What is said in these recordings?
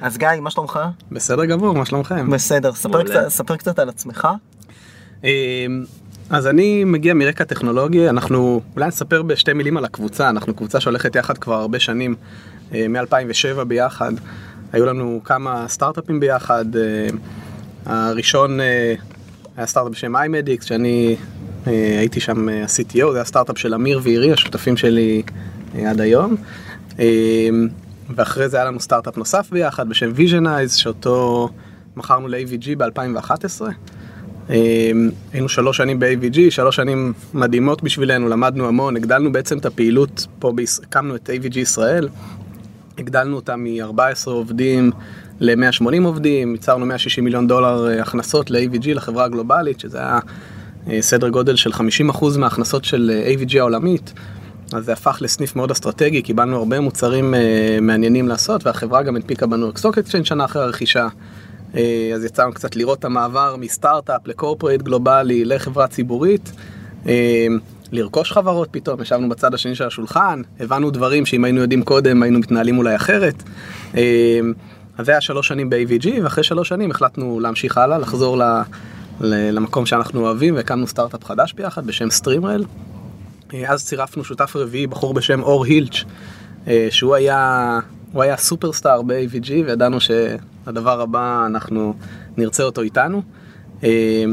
אז גיא, מה שלומך? בסדר גמור, מה שלומכם? בסדר, ספר. קצת, ספר קצת על עצמך. אמ, אז אני מגיע מרקע טכנולוגי, אנחנו אולי נספר בשתי מילים על הקבוצה, אנחנו קבוצה שהולכת יחד כבר הרבה שנים, אה, מ-2007 ביחד, היו לנו כמה סטארט-אפים ביחד, אה, הראשון אה, היה סטארט-אפ בשם iMedix, שאני הייתי שם ה-CTO, זה היה סטארט-אפ של אמיר ואירי, השותפים שלי עד היום. ואחרי זה היה לנו סטארט-אפ נוסף ביחד בשם Visionize, שאותו מכרנו ל-AVG ב-2011. אמ, היינו שלוש שנים ב-AVG, שלוש שנים מדהימות בשבילנו, למדנו המון, הגדלנו בעצם את הפעילות פה, הקמנו את AVG ישראל, הגדלנו אותה מ-14 עובדים ל-180 עובדים, ייצרנו 160 מיליון דולר אה, הכנסות ל-AVG, לחברה הגלובלית, שזה היה אה, סדר גודל של 50% מההכנסות של אה, AVG העולמית. אז זה הפך לסניף מאוד אסטרטגי, קיבלנו הרבה מוצרים אה, מעניינים לעשות, והחברה גם הנפיקה ב New Stock Exchange שנה אחרי הרכישה. אה, אז יצאנו קצת לראות את המעבר מסטארט-אפ ל corporate גלובלי לחברה ציבורית. אה, לרכוש חברות פתאום, ישבנו בצד השני של השולחן, הבנו דברים שאם היינו יודעים קודם היינו מתנהלים אולי אחרת. אה, אז זה היה שלוש שנים ב-AVG, ואחרי שלוש שנים החלטנו להמשיך הלאה, לחזור ל, למקום שאנחנו אוהבים, והקמנו סטארט-אפ חדש ביחד בשם StreamRail. אה, אז צירפנו שותף רביעי, בחור בשם אור הילץ', אה, שהוא היה, הוא היה superstar ב-AVG, וידענו שהדבר הבא אנחנו נרצה אותו איתנו. אה,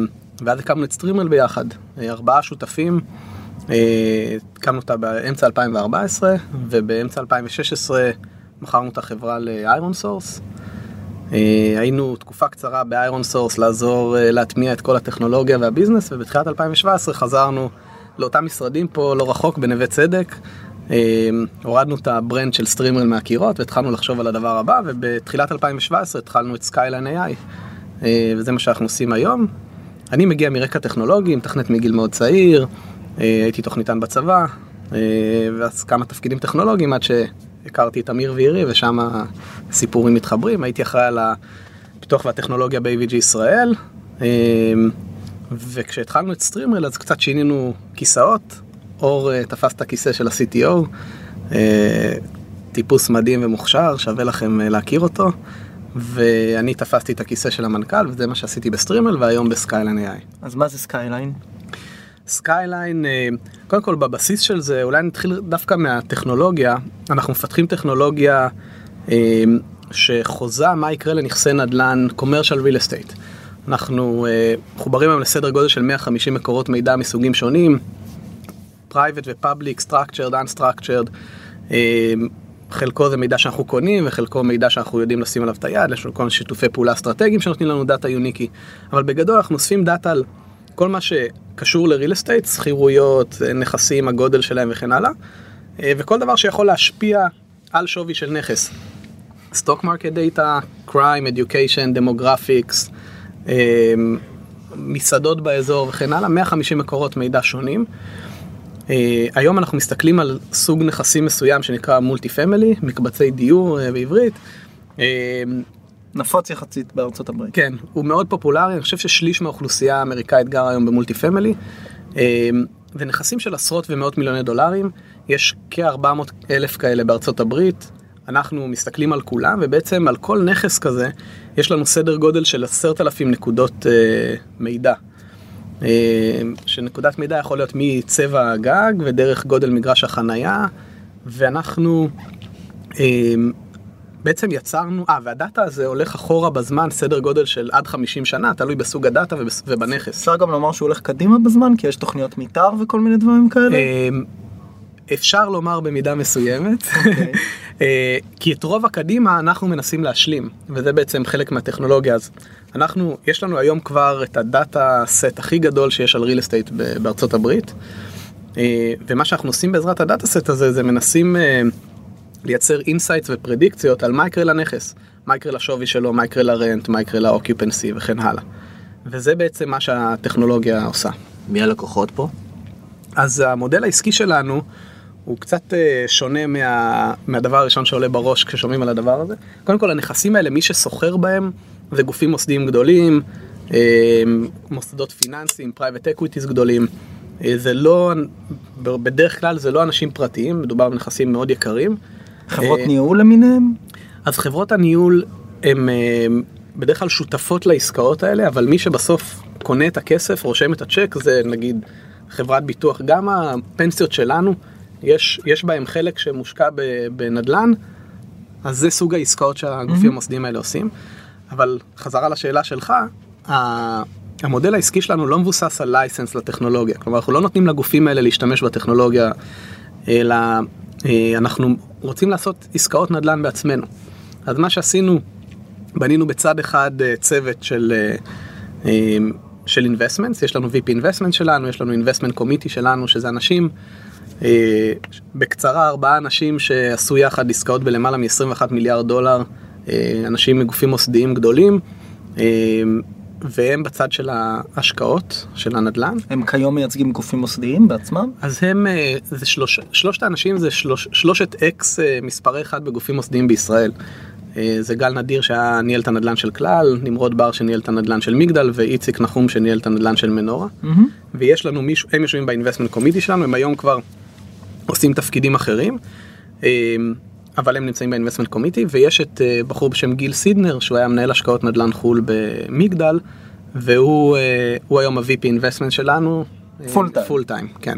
ואז הקמנו את StreamRail ביחד, ארבעה שותפים, הקמנו אותה באמצע 2014, ובאמצע 2016 מכרנו את החברה ל ironSource. היינו תקופה קצרה ב ironSource לעזור להטמיע את כל הטכנולוגיה וה business, ובתחילת 2017 חזרנו לאותם משרדים פה לא רחוק בנווה צדק. אה, הורדנו את ה brand של StreamRail מהקירות והתחלנו לחשוב על הדבר הבא, ובתחילת 2017 התחלנו את Skyline AI, אה, וזה מה שאנחנו עושים היום. אני מגיע מרקע טכנולוגי, מתכנת מגיל מאוד צעיר, אה, הייתי תוכניתן בצבא, ואז כמה תפקידים טכנולוגיים עד שהכרתי את אמיר ואירי, ושם הסיפורים מתחברים. הייתי אחראי על הפיתוח והטכנולוגיה ב-AVG ישראל, וכשהתחלנו את StreamRail אז קצת שינינו כיסאות, אור אה, תפס את הכיסא של ה-CTO, אה, טיפוס מדהים ומוכשר, שווה לכם אה, להכיר אותו. ואני תפסתי את הכיסא של המנכ"ל וזה מה שעשיתי ב StreamRail והיום ב Skyline AI. אז מה זה Skyline? Skyline, קודם כל בבסיס של זה, אולי נתחיל דווקא מהטכנולוגיה, אנחנו מפתחים טכנולוגיה שחוזה מה יקרה לנכסי נדל"ן commercial real estate. אנחנו אה, מחוברים היום לסדר גודל של 150 מקורות מידע מסוגים שונים, ו-public, structured, unstructured, אה, חלקו זה מידע שאנחנו קונים וחלקו מידע שאנחנו יודעים לשים עליו את היד, יש לנו כל מיני שיתופי פעולה אסטרטגיים שנותנים לנו דאטה יוניקי, אבל בגדול אנחנו אוספים דאטה על כל מה שקשור ל-real estate, שכירויות, נכסים, הגודל שלהם וכן הלאה, אה, וכל דבר שיכול להשפיע על שווי של נכס. stock market data, education, demographics, אה, מסעדות באזור וכן הלאה, 150 מקורות מידע שונים. Uh, היום אנחנו מסתכלים על סוג נכסים מסוים שנקרא multi-family, מקבצי דיור uh, בעברית. Uh, נפוץ יחסית בארצות הברית. כן, הוא מאוד פופולרי, אני חושב ששליש מהאוכלוסייה האמריקאית גר היום ב multi-family. זה נכסים של עשרות ומאות מיליוני דולרים, יש כ-400 אלף כאלה בארצות הברית. אנחנו מסתכלים על כולם ובעצם על כל נכס כזה יש לנו סדר גודל של עשרת אלפים נקודות uh, מידע. אה, שנקודת מידע יכול להיות מצבע הגג ודרך גודל מגרש החנייה ואנחנו אה, בעצם יצרנו, אה והדאטה הזה הולך אחורה בזמן סדר גודל של עד 50 שנה תלוי בסוג הדאטה ובנכס. אפשר גם לומר שהוא הולך קדימה בזמן כי יש תוכניות מתאר וכל מיני דברים כאלה. אה, אפשר לומר במידה מסוימת, אוקיי. אה, כי את רוב הקדימה אנחנו מנסים להשלים, וזה בעצם חלק מהטכנולוגיה. אז אנחנו, יש לנו היום כבר את ה data set הכי גדול שיש על real estate ב- בארצות הברית, אה, ומה שאנחנו עושים בעזרת ה data set הזה זה מנסים אה, לייצר insights ופרדיקציות על מה יקרה לנכס, מה יקרה לשווי שלו, מה יקרה ל rent, מה יקרה ל occupancy וכן הלאה. וזה בעצם מה שהטכנולוגיה עושה. מי הלקוחות פה? אז המודל העסקי שלנו הוא קצת אה, שונה מה, מהדבר הראשון שעולה בראש כששומעים על הדבר הזה. קודם כל הנכסים האלה, מי שסוחר בהם זה גופים מוסדיים גדולים, אה, מוסדות פיננסיים, private equities גדולים. אה, זה לא, בדרך כלל זה לא אנשים פרטיים, מדובר בנכסים מאוד יקרים. חברות ניהול למיניהם? אז חברות הניהול אה, בדרך כלל שותפות לעסקאות האלה, אבל מי שבסוף קונה את הכסף, רושם את הצ'ק, זה נגיד חברת ביטוח. גם הפנסיות שלנו, יש, יש בהם חלק שמושקע בנדל"ן, אז זה סוג העסקאות שהגופים המוסדיים האלה עושים. אבל חזרה לשאלה שלך, המודל העסקי שלנו לא מבוסס על לייסנס לטכנולוגיה. כלומר, אנחנו לא נותנים לגופים האלה להשתמש בטכנולוגיה, אלא אה, אנחנו רוצים לעשות עסקאות נדל"ן בעצמנו. אז מה שעשינו, בנינו בצד אחד אה, צוות של, אה, של investments, יש לנו VP investment שלנו, יש לנו investment committee שלנו, שזה אנשים, בקצרה ארבעה אנשים שעשו יחד עסקאות בלמעלה מ-21 מיליארד דולר, אה, אנשים מגופים מוסדיים גדולים, אה, והם בצד של ההשקעות, של הנדל"ן. הם כיום מייצגים גופים מוסדיים בעצמם? אז הם, אה, זה שלוש, שלושת האנשים זה שלוש, שלושת אקס אה, מספרי אחד בגופים מוסדיים בישראל. אה, זה גל נדיר שהיה ניהל את הנדל"ן של כלל, נמרוד בר שניהל את הנדל"ן של מגדל ואיציק נחום שניהל את הנדל"ן של מנורה. מהמם. ויש לנו מישהו, הם יושבים ב investment committee שלנו, הם היום כבר עושים תפקידים אחרים, אה, אבל הם נמצאים ב investment committee, ויש את אה, בחור בשם גיל סידנר, שהוא היה מנהל השקעות נדל"ן חו"ל במגדל, והוא הוא היום ה-VP investment שלנו. full time, כן.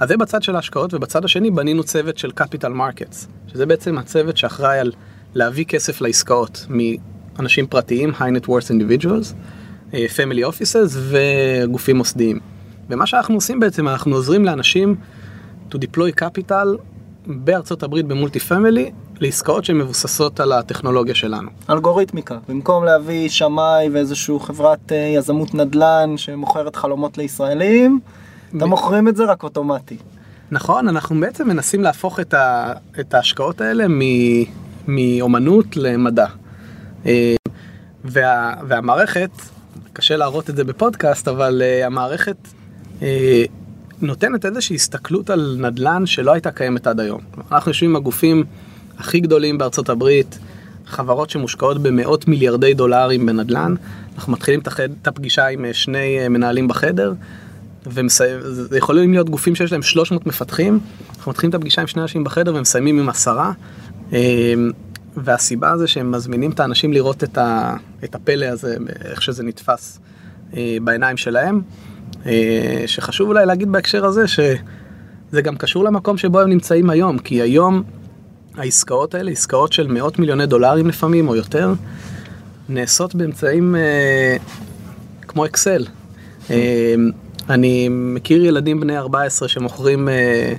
אז זה בצד של ההשקעות, ובצד השני בנינו צוות של capital markets, שזה בעצם הצוות שאחראי על להביא כסף לעסקאות מאנשים פרטיים, high net worth individuals, אה, family offices וגופים מוסדיים. ומה שאנחנו עושים בעצם, אנחנו עוזרים לאנשים to deploy capital בארצות הברית במולטי פמילי לעסקאות שהן מבוססות על הטכנולוגיה שלנו. אלגוריתמיקה. במקום להביא שמאי ואיזושהי חברת אה, יזמות נדל"ן שמוכרת חלומות לישראלים, אתם ב- מוכרים את זה רק אוטומטי. נכון, אנחנו בעצם מנסים להפוך את, ה, את ההשקעות האלה מ, מאומנות למדע. אה, וה, והמערכת, קשה להראות את זה בפודקאסט, אבל אה, המערכת אה, נותנת איזושהי הסתכלות על נדל"ן שלא הייתה קיימת עד היום. אנחנו יושבים עם הגופים הכי גדולים בארצות הברית, חברות שמושקעות במאות מיליארדי דולרים בנדל"ן. אנחנו מתחילים את החד- את הפגישה עם שני מנהלים בחדר, וזה יכולים להיות גופים שיש להם 300 מפתחים, אנחנו מתחילים את הפגישה עם שני אנשים בחדר ומסיימים עם עשרה. אה, והסיבה זה שהם מזמינים את האנשים לראות את, ה, את הפלא הזה, איך שזה נתפס אה, בעיניים שלהם. אה, שחשוב אולי להגיד בהקשר הזה שזה גם קשור למקום שבו הם נמצאים היום, כי היום העסקאות האלה, עסקאות של מאות מיליוני דולרים לפעמים או יותר, נעשות באמצעים אה, כמו אקסל. אה, אני מכיר ילדים בני 14 שמוכרים, אה,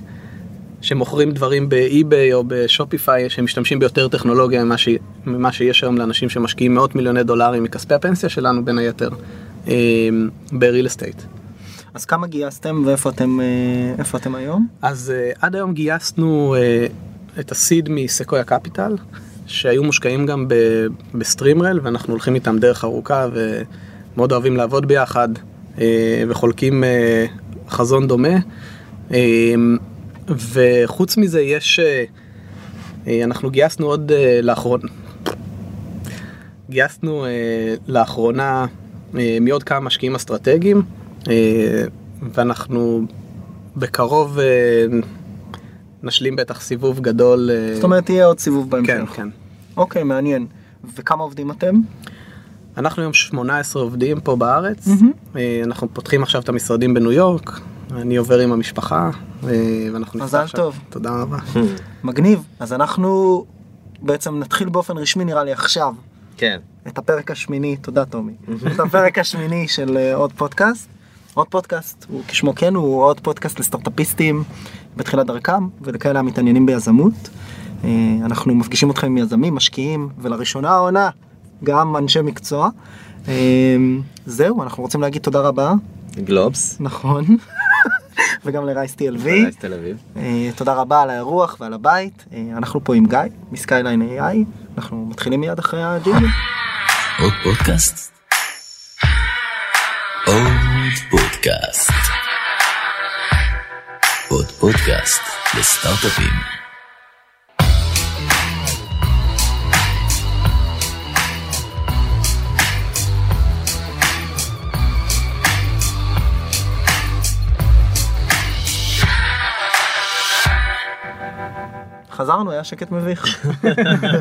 שמוכרים דברים באי-ביי או בשופיפיי שמשתמשים ביותר טכנולוגיה ממה, ש... ממה שיש היום לאנשים שמשקיעים מאות מיליוני דולרים מכספי הפנסיה שלנו בין היתר אה, בריל אסטייט. אז כמה גייסתם ואיפה אתם, אה, אתם היום? אז uh, עד היום גייסנו uh, את הסיד מסקויה קפיטל, שהיו מושקעים גם ב- ב StreamRail, ואנחנו הולכים איתם דרך ארוכה ומאוד אוהבים לעבוד ביחד, וחולקים חזון דומה. וחוץ מזה יש, אה, אה, אנחנו גייסנו עוד אה, לאחרונה, גייסנו לאחרונה מעוד כמה משקיעים אסטרטגיים, ואנחנו בקרוב אה, נשלים בטח סיבוב גדול. אה, זאת אומרת יהיה עוד סיבוב בהמשך. כן, כן. אוקיי, מעניין. וכמה עובדים אתם? אנחנו היום 18 עובדים פה בארץ. אה, אנחנו פותחים עכשיו את המשרדים בניו יורק, אני עובר עם המשפחה, אה, ואנחנו מזל עכשיו- טוב. תודה רבה. מגניב. אז אנחנו בעצם נתחיל באופן רשמי נראה לי עכשיו כן. את הפרק השמיני, תודה תומי, את הפרק השמיני של אה, עוד פודקאסט. עוד פודקאסט, הוא כשמו כן, הוא עוד פודקאסט לסטארטאפיסטים בתחילת דרכם ולכאלה המתעניינים ביזמות. אה, אנחנו מפגישים אתכם עם יזמים, משקיעים, ולראשונה העונה גם אנשי מקצוע. זהו, אנחנו רוצים להגיד תודה רבה, גלובס. נכון, וגם לרייס TLV. תל אביב. אה, תודה רבה על האירוח ועל הבית. אה, אנחנו פה עם גיא, מסקייליין AI. אנחנו מתחילים מיד אחרי הג'ינגל. עוד פודקאסט? עוד פודקאסט. עוד פודקאסט לסטארט-אפים. חזרנו, היה שקט מביך.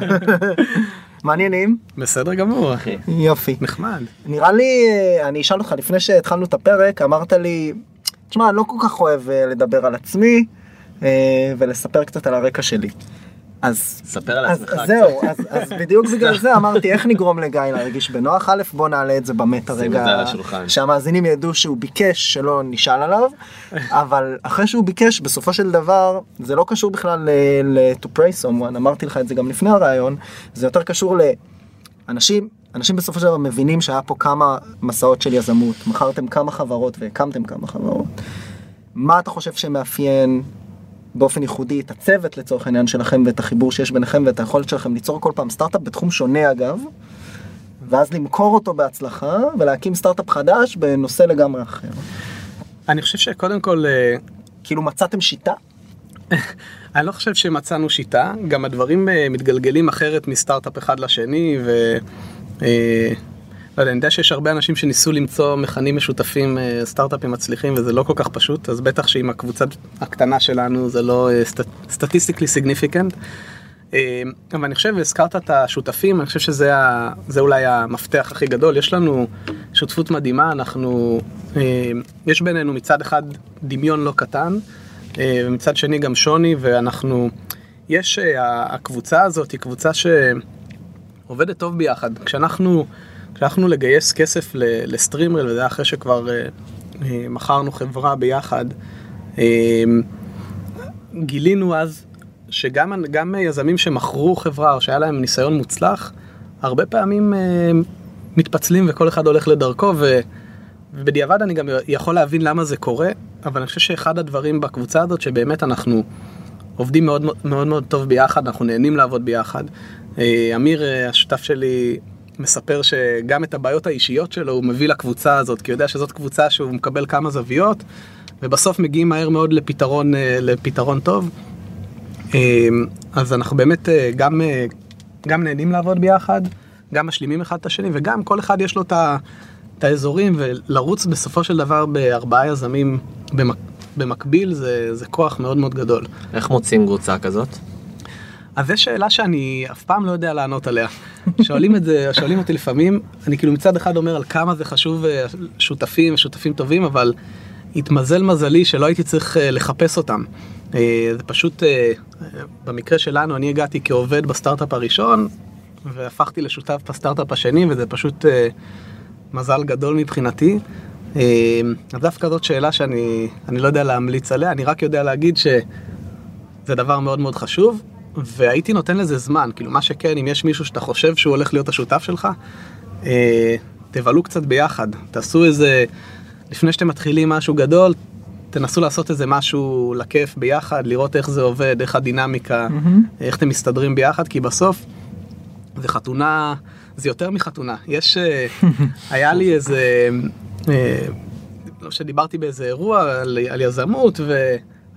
מעניינים? בסדר גמור, אחי. יופי. נחמד. נראה לי, אה, אני אשאל אותך, לפני שהתחלנו את הפרק, אמרת לי, תשמע, אני לא כל כך אוהב אה, לדבר על עצמי אה, ולספר קצת על הרקע שלי. אז ספר על עצמך אז קצת. זהו, אז, אז בדיוק בגלל זה אמרתי איך נגרום לגיא להרגיש בנוח, א' בוא נעלה את זה במטה את זה רגע, השולחן. שהמאזינים ידעו שהוא ביקש שלא נשאל עליו, אבל אחרי שהוא ביקש בסופו של דבר זה לא קשור בכלל ל- ל- to pray someone, אמרתי לך את זה גם לפני הרעיון, זה יותר קשור לאנשים, אנשים בסופו של דבר מבינים שהיה פה כמה מסעות של יזמות, מכרתם כמה חברות והקמתם כמה חברות. מה אתה חושב שמאפיין באופן ייחודי את הצוות לצורך העניין שלכם ואת החיבור שיש ביניכם ואת היכולת שלכם ליצור כל פעם סטארט-אפ בתחום שונה אגב, ואז למכור אותו בהצלחה ולהקים סטארט-אפ חדש בנושא לגמרי אחר. אני חושב שקודם כל, אה, כאילו מצאתם שיטה? אני לא חושב שמצאנו שיטה, גם הדברים אה, מתגלגלים אחרת מסטארט-אפ אחד לשני, ו... אה, לא יודע, אני יודע שיש הרבה אנשים שניסו למצוא מכנים משותפים, אה, סטארט-אפים מצליחים, וזה לא כל כך פשוט, אז בטח שעם הקבוצה הקטנה שלנו זה לא סטטיסטיקלי סיגניפיקנט. אבל אני חושב, הזכרת את השותפים, אני חושב שזה ה- אולי המפתח הכי גדול. יש לנו שותפות מדהימה, אנחנו, אה, יש בינינו מצד אחד דמיון לא קטן, אה, ומצד שני גם שוני, ואנחנו, יש, אה, הקבוצה הזאת היא קבוצה שעובדת טוב ביחד. כשאנחנו, כשאנחנו לגייס כסף ל- לסטרימרל, וזה היה אחרי שכבר אה, אה, מכרנו חברה ביחד, אה, גילינו אז שגם גם יזמים שמכרו חברה או שהיה להם ניסיון מוצלח, הרבה פעמים מתפצלים וכל אחד הולך לדרכו ו, ובדיעבד אני גם יכול להבין למה זה קורה, אבל אני חושב שאחד הדברים בקבוצה הזאת שבאמת אנחנו עובדים מאוד מאוד מאוד טוב ביחד, אנחנו נהנים לעבוד ביחד. אמיר, השותף שלי, מספר שגם את הבעיות האישיות שלו הוא מביא לקבוצה הזאת, כי הוא יודע שזאת קבוצה שהוא מקבל כמה זוויות, ובסוף מגיעים מהר מאוד לפתרון, אה, לפתרון טוב. אה, אז אנחנו באמת אה, גם, גם נהנים לעבוד ביחד, גם משלימים אחד את השני, וגם כל אחד יש לו את את האזורים, ולרוץ בסופו של דבר בארבעה יזמים במק, במקביל זה, זה כוח מאוד מאוד גדול. איך מוצאים קבוצה כזאת? אז זו שאלה שאני אף פעם לא יודע לענות עליה. שואלים את זה, שואלים אותי לפעמים, אני כאילו מצד אחד אומר על כמה זה חשוב אה, שותפים, שותפים טובים, אבל התמזל מזלי שלא הייתי צריך אה, לחפש אותם. אה, זה פשוט, במקרה שלנו, אני הגעתי כעובד בסטארט-אפ הראשון, והפכתי לשותף בסטארט-אפ השני, וזה פשוט מזל גדול מבחינתי. אז דווקא זאת שאלה שאני אני לא יודע להמליץ עליה, אני רק יודע להגיד ש... זה דבר מאוד מאוד חשוב, והייתי נותן לזה זמן, כאילו מה שכן, אם יש מישהו שאתה חושב שהוא הולך להיות השותף שלך, אה, תבלו קצת ביחד, תעשו איזה, לפני שאתם מתחילים משהו גדול, תנסו לעשות איזה משהו לכיף ביחד, לראות איך זה עובד, איך הדינמיקה, איך אתם מסתדרים ביחד, כי בסוף זה חתונה, זה יותר מחתונה. יש, אה, היה לי איזה, אה, לא שדיברתי באיזה אירוע על, על יזמות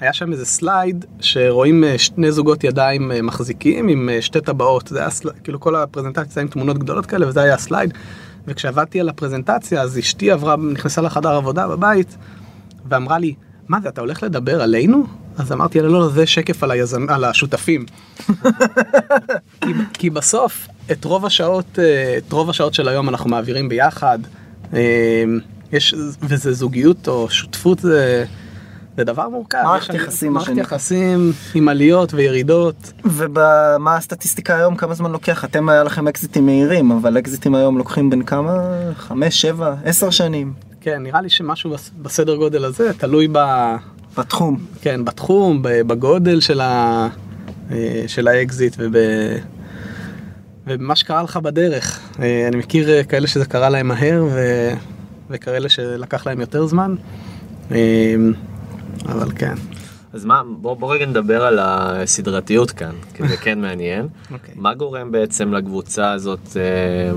והיה שם איזה slide שרואים אה, שני זוגות ידיים אה, מחזיקים עם אה, שתי טבעות, זה היה סל... כאילו כל הפרזנטציה עם תמונות גדולות כאלה וזה היה ה slide. וכשעבדתי על הפרזנטציה אז אשתי עברה, נכנסה לחדר עבודה בבית ואמרה לי, מה זה, אתה הולך לדבר עלינו? אז אמרתי לה, לא, לא, זה שקף על, היזמ... על השותפים. כי, כי בסוף, את רוב השעות, את רוב השעות של היום אנחנו מעבירים ביחד. יש, וזה זוגיות או שותפות זה, זה דבר מורכב. מערכת יחסים, מערכת. יחסים עם עליות וירידות. ומה הסטטיסטיקה היום? כמה זמן לוקח? אתם היה לכם אקזיטים מהירים, אבל אקזיטים היום לוקחים בין כמה? חמש, שבע, עשר שנים כן, נראה לי שמשהו בס- בסדר גודל הזה, תלוי ב... בתחום. כן, בתחום, בגודל של, ה, אה, של האקזיט וב, ובמה שקרה לך בדרך. אה, אני מכיר אה, כאלה שזה קרה להם מהר ו, וכאלה שלקח להם יותר זמן. אבל כן. אז מה, בוא, בוא רגע נדבר על הסדרתיות כאן, כי זה כן מעניין. אוקיי. מה גורם בעצם לקבוצה הזאת אה,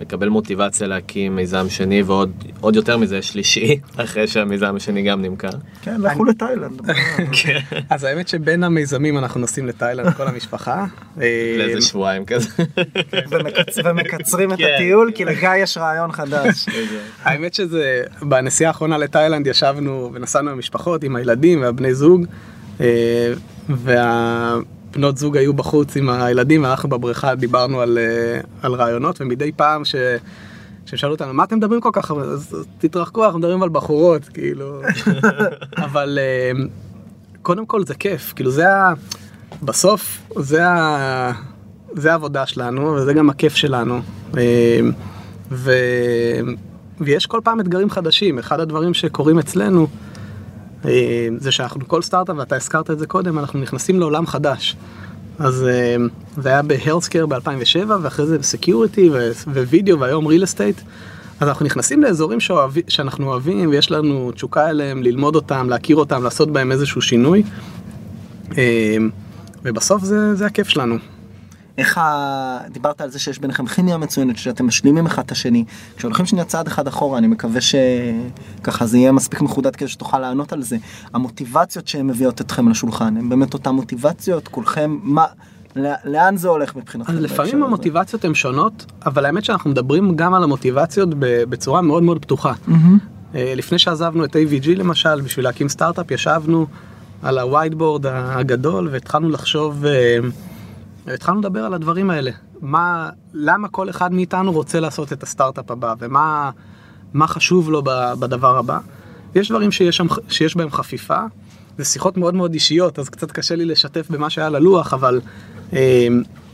לקבל מוטיבציה להקים מיזם שני ועוד עוד יותר מזה שלישי, אחרי שהמיזם השני גם נמכר? כן, לכו לתאילנד. כן. אז האמת שבין המיזמים אנחנו נוסעים לתאילנד כל המשפחה. אה, לאיזה שבועיים כזה. ומקצ- ומקצרים את כן. הטיול כי לגיא יש רעיון חדש. האמת שזה, בנסיעה האחרונה לתאילנד ישבנו ונסענו עם המשפחות, עם הילדים והבני זוג, אה, בנות זוג היו בחוץ עם הילדים ואנחנו בבריכה דיברנו על, אה, על רעיונות ומדי פעם ש... שהם שאלו אותנו מה אתם מדברים כל כך הרבה? אז תתרחקו אנחנו מדברים על בחורות כאילו. אבל אה, קודם כל זה כיף כאילו זה ה... בסוף זה ה... זה העבודה שלנו וזה גם הכיף שלנו. אה, ו... ויש כל פעם אתגרים חדשים. אחד הדברים שקורים אצלנו זה שאנחנו כל סטארט-אפ ואתה הזכרת את זה קודם אנחנו נכנסים לעולם חדש. אז אה, זה היה ב healthcare ב-2007 ואחרי זה ב security ווידאו והיום real estate. אז אנחנו נכנסים לאזורים שאוהב, שאנחנו אוהבים ויש לנו תשוקה אליהם ללמוד אותם להכיר אותם לעשות בהם איזשהו שינוי. אה, ובסוף זה, זה הכיף שלנו. איך ה... דיברת על זה שיש ביניכם כימיה מצוינת שאתם משלימים אחד את השני כשהולכים שנייה צעד אחד אחורה אני מקווה שככה זה יהיה מספיק מחודד כדי שתוכל לענות על זה המוטיבציות שהן מביאות אתכם לשולחן הן באמת אותן מוטיבציות כולכם מה לאן זה הולך מבחינתכם? אז לפעמים המוטיבציות הן שונות אבל האמת שאנחנו מדברים גם על המוטיבציות בצורה מאוד מאוד פתוחה. Mm-hmm. לפני שעזבנו את AVG למשל בשביל להקים סטארט-אפ ישבנו על ה whiteboard הגדול והתחלנו לחשוב. התחלנו לדבר על הדברים האלה, מה, למה כל אחד מאיתנו רוצה לעשות את הסטארט-אפ הבא ומה מה חשוב לו בדבר הבא. יש דברים שיש, שם, שיש בהם חפיפה, זה שיחות מאוד מאוד אישיות אז קצת קשה לי לשתף במה שהיה על הלוח אבל, אמ,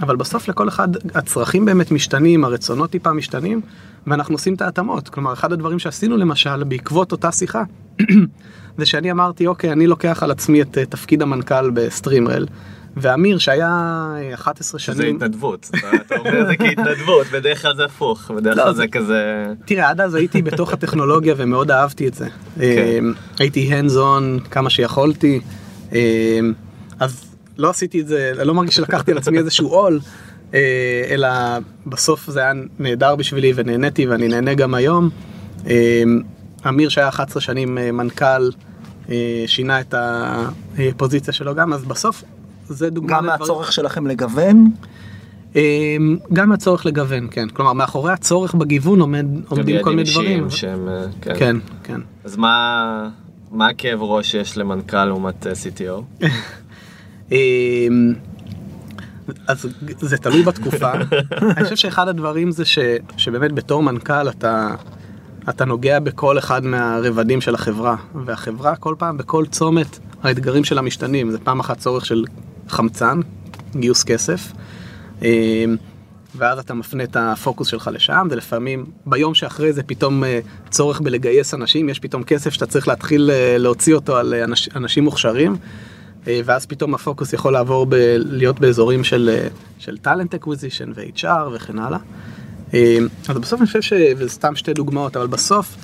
אבל בסוף לכל אחד הצרכים באמת משתנים, הרצונות טיפה משתנים ואנחנו עושים את ההתאמות. כלומר אחד הדברים שעשינו למשל בעקבות אותה שיחה זה שאני אמרתי אוקיי אני לוקח על עצמי את תפקיד המנכ"ל ב StreamRail. ואמיר שהיה 11 שנים... זה התנדבות, אתה אומר זה כהתנדבות, בדרך כלל זה הפוך, בדרך לא, כלל זה כזה... תראה, עד אז הייתי בתוך הטכנולוגיה ומאוד אהבתי את זה. כן. הייתי hands on כמה שיכולתי, אז לא עשיתי את זה, לא מרגיש שלקחתי על עצמי איזשהו עול, אה, אלא בסוף זה היה נהדר בשבילי ונהניתי ואני נהנה גם היום. אמיר שהיה 11 שנים אה, מנכ"ל, אה, שינה את הפוזיציה שלו גם, אז בסוף זה דוגמה גם לדברים- מהצורך שלכם לגוון אמ, גם הצורך לגוון, כן. כלומר, מאחורי הצורך בגיוון עומד, עומדים כל מיני דברים. אישיים שהם... אה, כן. כן, כן. אז מה... מה הכאב ראש שיש למנכ"ל לעומת אה, CTO? אמ, אז זה תלוי בתקופה. אני חושב שאחד הדברים זה ש, שבאמת בתור מנכ"ל אתה, אתה נוגע בכל אחד מהרבדים של החברה. והחברה כל פעם, בכל צומת, האתגרים שלה משתנים. זה פעם אחת צורך של חמצן, גיוס כסף. אמ, ואז אתה מפנה את הפוקוס שלך לשם, ולפעמים ביום שאחרי זה פתאום אה, צורך בלגייס אנשים, יש פתאום כסף שאתה צריך להתחיל אה, להוציא אותו על אה, אנש, אנשים מוכשרים, ואז פתאום הפוקוס יכול לעבור ב, להיות באזורים של, של talent acquisition ו-HR וכן הלאה. אה, אז בסוף אני חושב ש... וזה סתם שתי דוגמאות, אבל בסוף,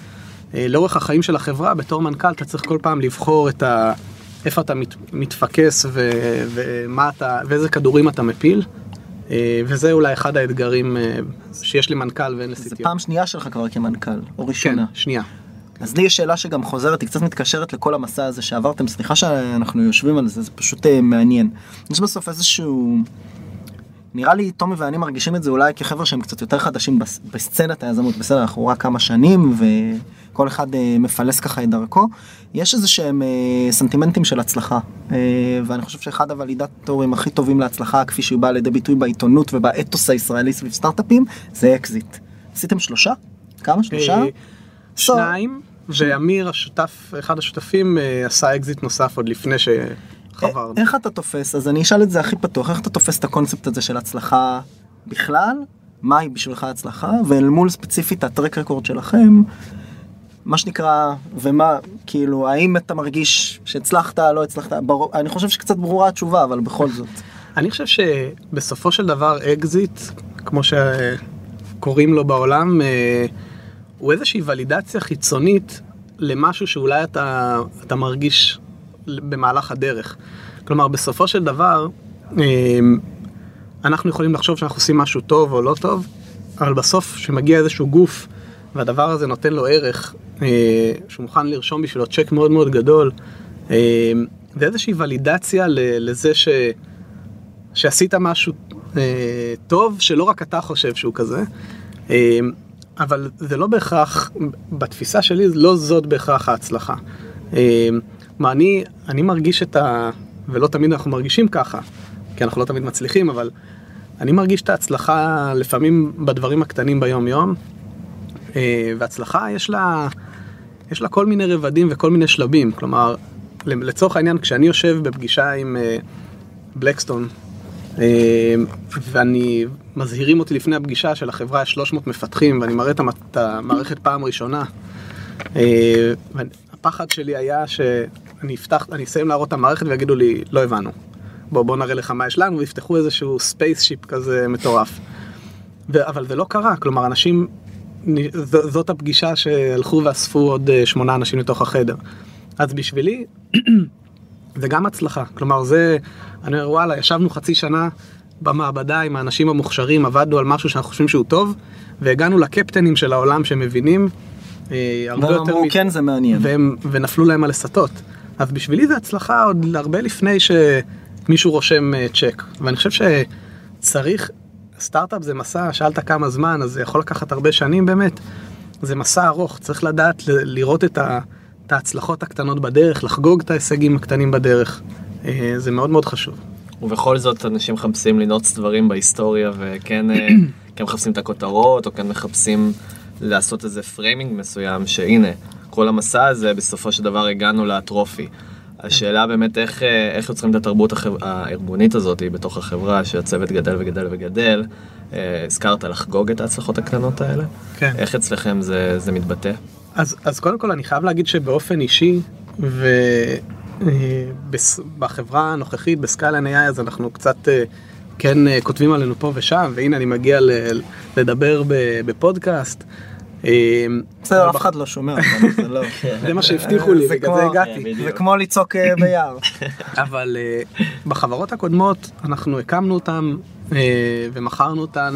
לאורך החיים של החברה, בתור מנכ"ל אתה צריך כל פעם לבחור את ה... איפה אתה מת, מתפקס ו, ומה אתה, ואיזה כדורים אתה מפיל. אה, וזה אולי אחד האתגרים אה, שיש למנכ"ל ואין זה ל-CTO. פעם שנייה שלך כבר כמנכ"ל או כן, ראשונה. שנייה. אז לי יש שאלה שגם חוזרת, היא קצת מתקשרת לכל המסע הזה שעברתם, סליחה שאנחנו יושבים על זה, זה פשוט אה, מעניין. יש בסוף איזשהו... נראה לי תומי ואני מרגישים את זה אולי כחבר'ה שהם קצת יותר חדשים בס- בסצנת היזמות, בסדר, אנחנו רק כמה שנים וכל אחד אה, מפלס ככה את דרכו. יש איזה שהם אה, סנטימנטים של הצלחה, אה, ואני חושב שאחד הוולידטורים הכי טובים להצלחה, כפי שהוא בא לידי ביטוי בעיתונות ובאתוס הישראלי סביב סטארט-אפים, זה אקזיט. עשיתם שלושה? כמה? שלושה? אה, שניים, ואמיר השותף, אחד השותפים אה, עשה אקזיט נוסף עוד לפני שחברנו. איך אתה תופס, אז אני אשאל את זה הכי פתוח, איך אתה תופס את הקונספט הזה של הצלחה בכלל, מהי בשבילך הצלחה, ואל מול ספציפית ה track record שלכם, מה שנקרא, ומה, כאילו, האם אתה מרגיש שהצלחת, לא הצלחת, ברור, אני חושב שקצת ברורה התשובה, אבל בכל זאת. אני חושב שבסופו של דבר אקזיט, כמו שקוראים לו בעולם, אה, הוא איזושהי ולידציה חיצונית למשהו שאולי אתה, אתה מרגיש במהלך הדרך. כלומר, בסופו של דבר, אה, אנחנו יכולים לחשוב שאנחנו עושים משהו טוב או לא טוב, אבל בסוף, כשמגיע איזשהו גוף והדבר הזה נותן לו ערך, אה, שהוא מוכן לרשום בשבילו צ'ק מאוד מאוד גדול, זה איזושהי ולידציה לזה ש... שעשית משהו אה, טוב שלא רק אתה חושב שהוא כזה, אה, אבל זה לא בהכרח, בתפיסה שלי לא זאת בהכרח ההצלחה. מה, אני, אני מרגיש את ה... ולא תמיד אנחנו מרגישים ככה, כי אנחנו לא תמיד מצליחים, אבל אני מרגיש את ההצלחה לפעמים בדברים הקטנים ביום יום, אה, והצלחה יש לה, יש לה כל מיני רבדים וכל מיני שלבים, כלומר, לצורך העניין, כשאני יושב בפגישה עם אה, בלקסטון, אה, ואני, מזהירים אותי לפני הפגישה שלחברה יש 300 מפתחים, ואני מראה את המערכת פעם ראשונה, אה, הפחד שלי היה שאני אפתח, אני אסיים להראות את המערכת ויגידו לי, לא הבנו. בוא, בוא נראה לך מה יש לנו, ויפתחו איזשהו spaceship כזה מטורף. ו- אבל זה לא קרה, כלומר אנשים, ז- זאת הפגישה שהלכו ואספו עוד אה, שמונה אנשים לתוך החדר. אז בשבילי, זה גם הצלחה, כלומר זה, אני אומר וואלה, ישבנו חצי שנה במעבדה עם האנשים המוכשרים, עבדנו על משהו שאנחנו חושבים שהוא טוב, והגענו לקפטנים של העולם שמבינים אה, הרבה והם יותר... אמרו מ- כן זה מעניין. והם, ונפלו להם על אז בשבילי זה הצלחה עוד הרבה לפני שמישהו רושם אה, צ'ק. ואני חושב שצריך, סטארט-אפ זה מסע, שאלת כמה זמן, אז זה יכול לקחת הרבה שנים באמת. זה מסע ארוך, צריך לדעת לראות את, ה, את ההצלחות הקטנות בדרך, לחגוג את ההישגים הקטנים בדרך. אה, זה מאוד מאוד חשוב. ובכל זאת אנשים מחפשים לנעוץ דברים בהיסטוריה וכן אה, כן מחפשים את הכותרות או כן מחפשים לעשות איזה framing מסוים שהנה כל המסע הזה בסופו של דבר הגענו ל trophy. השאלה באמת איך, אה, איך יוצרים את התרבות החב... הארגונית הזאת בתוך החברה שהצוות גדל וגדל וגדל. אה, הזכרת לחגוג את ההצלחות הקטנות האלה. כן. איך אצלכם זה, זה מתבטא? אז, אז קודם כל אני חייב להגיד שבאופן אישי ובחברה הנוכחית ב Skyline AI אז אנחנו קצת אה, כן אה, כותבים עלינו פה ושם והנה אני מגיע ל, לדבר בפודקאסט. אה, בסדר, אף אחד לא שומע אותנו, זה לא... זה מה שהבטיחו לי, זה בגלל זה הגעתי. בדיוק. זה כמו לצעוק אה, ביער. אבל uh, בחברות הקודמות אנחנו הקמנו אותן uh, ומכרנו אותן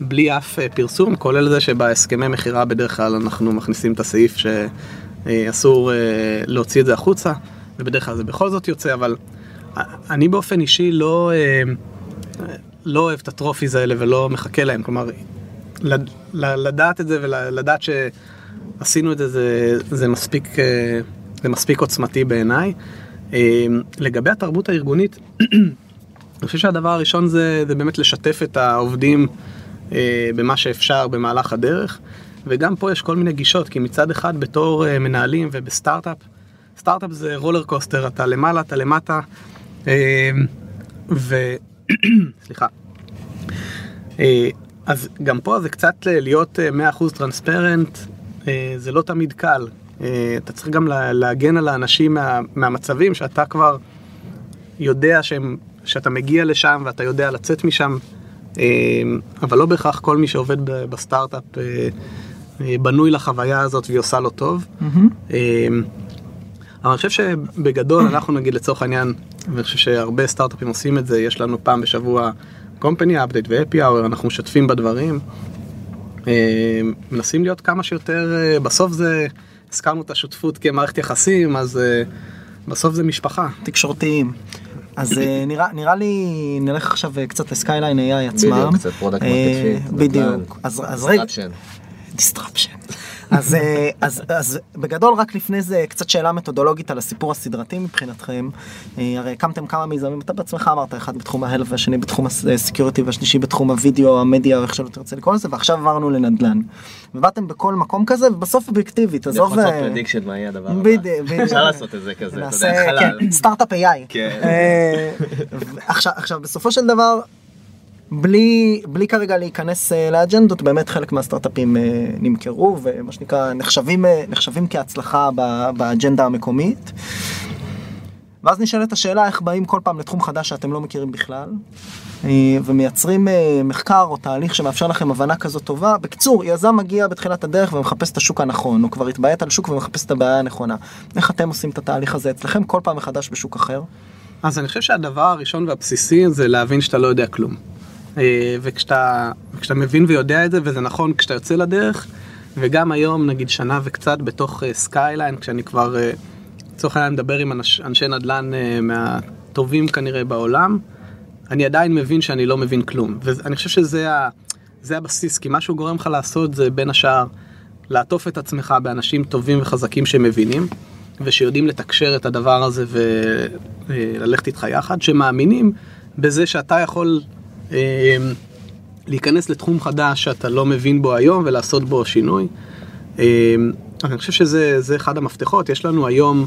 בלי אף פרסום, כולל זה שבהסכמי מכירה בדרך כלל אנחנו מכניסים את הסעיף שאסור להוציא את זה החוצה, ובדרך כלל זה בכל זאת יוצא, אבל אני באופן אישי לא, לא אוהב את הטרופיז האלה ולא מחכה להם, כלומר, לדעת את זה ולדעת שעשינו את זה, זה, זה מספיק, אה, זה מספיק עוצמתי בעיניי. אה, לגבי התרבות הארגונית, אני חושב שהדבר הראשון זה, זה באמת לשתף את העובדים אה, במה שאפשר במהלך הדרך, וגם פה יש כל מיני גישות, כי מצד אחד בתור מנהלים ובסטארט-אפ, סטארט-אפ זה רולר קוסטר, אתה למעלה, אתה למטה, ו... סליחה. אה, אז גם פה זה קצת אה, להיות אה, 100% טרנספרנט, אה, זה לא תמיד קל. אה, אתה צריך גם לה- להגן על האנשים מה, מהמצבים שאתה כבר יודע שהם, שאתה מגיע לשם ואתה יודע לצאת משם, אה, אבל לא בהכרח כל מי שעובד בסטארט-אפ אה, אה, בנוי לחוויה הזאת והיא עושה לו טוב. אה, אבל אני חושב שבגדול אנחנו נגיד לצורך העניין, ואני חושב שהרבה סטארט-אפים עושים את זה, יש לנו פעם בשבוע company update ו-happy hour, אנחנו משתפים בדברים. אה, מנסים להיות כמה שיותר, אה, בסוף זה, הזכרנו את השותפות כמערכת יחסים, אז אה, בסוף זה משפחה. תקשורתיים. אז אה, נראה, נראה לי נלך עכשיו קצת לסקייליין AI עצמם. בדיוק, קצת market אה, fit, בדיוק. אז, אז רגע, Disruption. אז, אה, אז, אז בגדול רק לפני זה קצת שאלה מתודולוגית על הסיפור הסדרתי מבחינתכם. אה, הרי הקמתם כמה מיזמים, אתה בעצמך אמרת אחד בתחום ה health והשני בתחום ה security והשלישי בתחום הוידאו, המדיה, איך שלא תרצה לקרוא לזה, ועכשיו עברנו לנדל"ן. ובאתם בכל מקום כזה ובסוף אובייקטיבית, אני יכול עזוב... לעשות אה, prediction מה יהיה הדבר הבא. בדיוק. אפשר לעשות את זה כזה, אתה יודע, חלל. כן, סטארט-אפ AI. כן. אה, עכשיו, עכשיו בסופו של דבר, בלי, בלי כרגע להיכנס אה, לאג'נדות, באמת חלק מהסטארט-אפים אה, נמכרו ומה שנקרא נחשבים, אה, נחשבים כהצלחה באג'נדה המקומית. ואז נשאלת השאלה איך באים כל פעם לתחום חדש שאתם לא מכירים בכלל, ומייצרים מחקר או תהליך שמאפשר לכם הבנה כזאת טובה. בקיצור, יזם מגיע בתחילת הדרך ומחפש את השוק הנכון, הוא כבר התביית על שוק ומחפש את הבעיה הנכונה. איך אתם עושים את התהליך הזה אצלכם כל פעם מחדש בשוק אחר? אז אני חושב שהדבר הראשון והבסיסי זה להבין שאתה לא יודע כלום. אה, וכשאתה, וכשאתה מבין ויודע את זה, וזה נכון כשאתה יוצא לדרך, וגם היום, נגיד שנה וקצת בתוך Skyline, כשאני כבר, אה, לצורך העניין, מדבר עם אנש, אנשי נדל"ן אה, מהטובים כנראה בעולם, אני עדיין מבין שאני לא מבין כלום. ואני חושב שזה ה, הבסיס, כי מה שהוא גורם לך לעשות זה בין השאר לעטוף את עצמך באנשים טובים וחזקים שמבינים, ושיודעים לתקשר את הדבר הזה וללכת איתך יחד, שמאמינים בזה שאתה יכול אה, להיכנס לתחום חדש שאתה לא מבין בו היום ולעשות בו שינוי. אה, אני חושב שזה זה אחד המפתחות, יש לנו היום,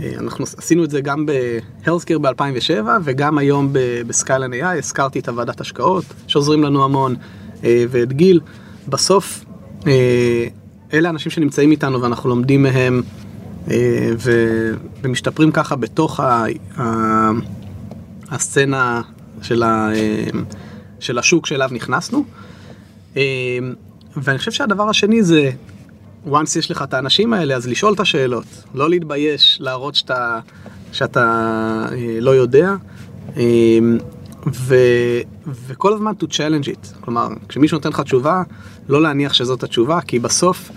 אה, אנחנו עשינו את זה גם ב-Healthcare ב-2007 וגם היום בסקיילן AI, הזכרתי את הוועדת השקעות שעוזרים לנו המון, אה, ואת גיל. בסוף, אה, אלה האנשים שנמצאים איתנו ואנחנו לומדים מהם ומשתפרים ככה בתוך הסצנה של, ה- אה, של השוק שאליו נכנסנו. אה, ואני חושב שהדבר השני זה, once יש לך את האנשים האלה, אז לשאול את השאלות, לא להתבייש, להראות שאתה, שאתה אה, לא יודע. ו, וכל הזמן to challenge it, כלומר, כשמישהו נותן לך תשובה, לא להניח שזאת התשובה, כי בסוף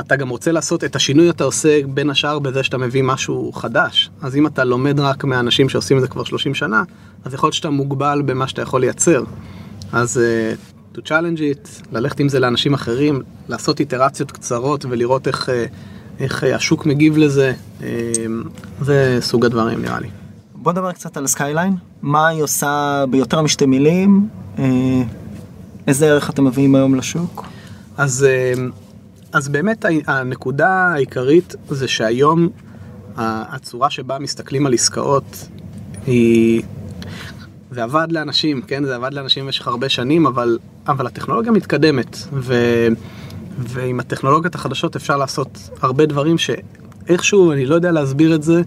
אתה גם רוצה לעשות את השינוי אתה עושה בין השאר בזה שאתה מביא משהו חדש. אז אם אתה לומד רק מהאנשים שעושים את זה כבר 30 שנה, אז יכול להיות שאתה מוגבל במה שאתה יכול לייצר. אז uh, to challenge it, ללכת עם זה לאנשים אחרים, לעשות איטרציות קצרות ולראות איך, uh, איך uh, השוק מגיב לזה, uh, זה סוג הדברים נראה לי. בוא נדבר קצת על Skyline, מה היא עושה ביותר משתי מילים, אה, איזה ערך אתם מביאים היום לשוק? אז, אה, אז באמת הנקודה העיקרית זה שהיום הצורה שבה מסתכלים על עסקאות היא... זה עבד לאנשים, כן? זה עבד לאנשים במשך הרבה שנים, אבל, אבל הטכנולוגיה מתקדמת, ו, ועם הטכנולוגיות החדשות אפשר לעשות הרבה דברים שאיכשהו, אני לא יודע להסביר את זה,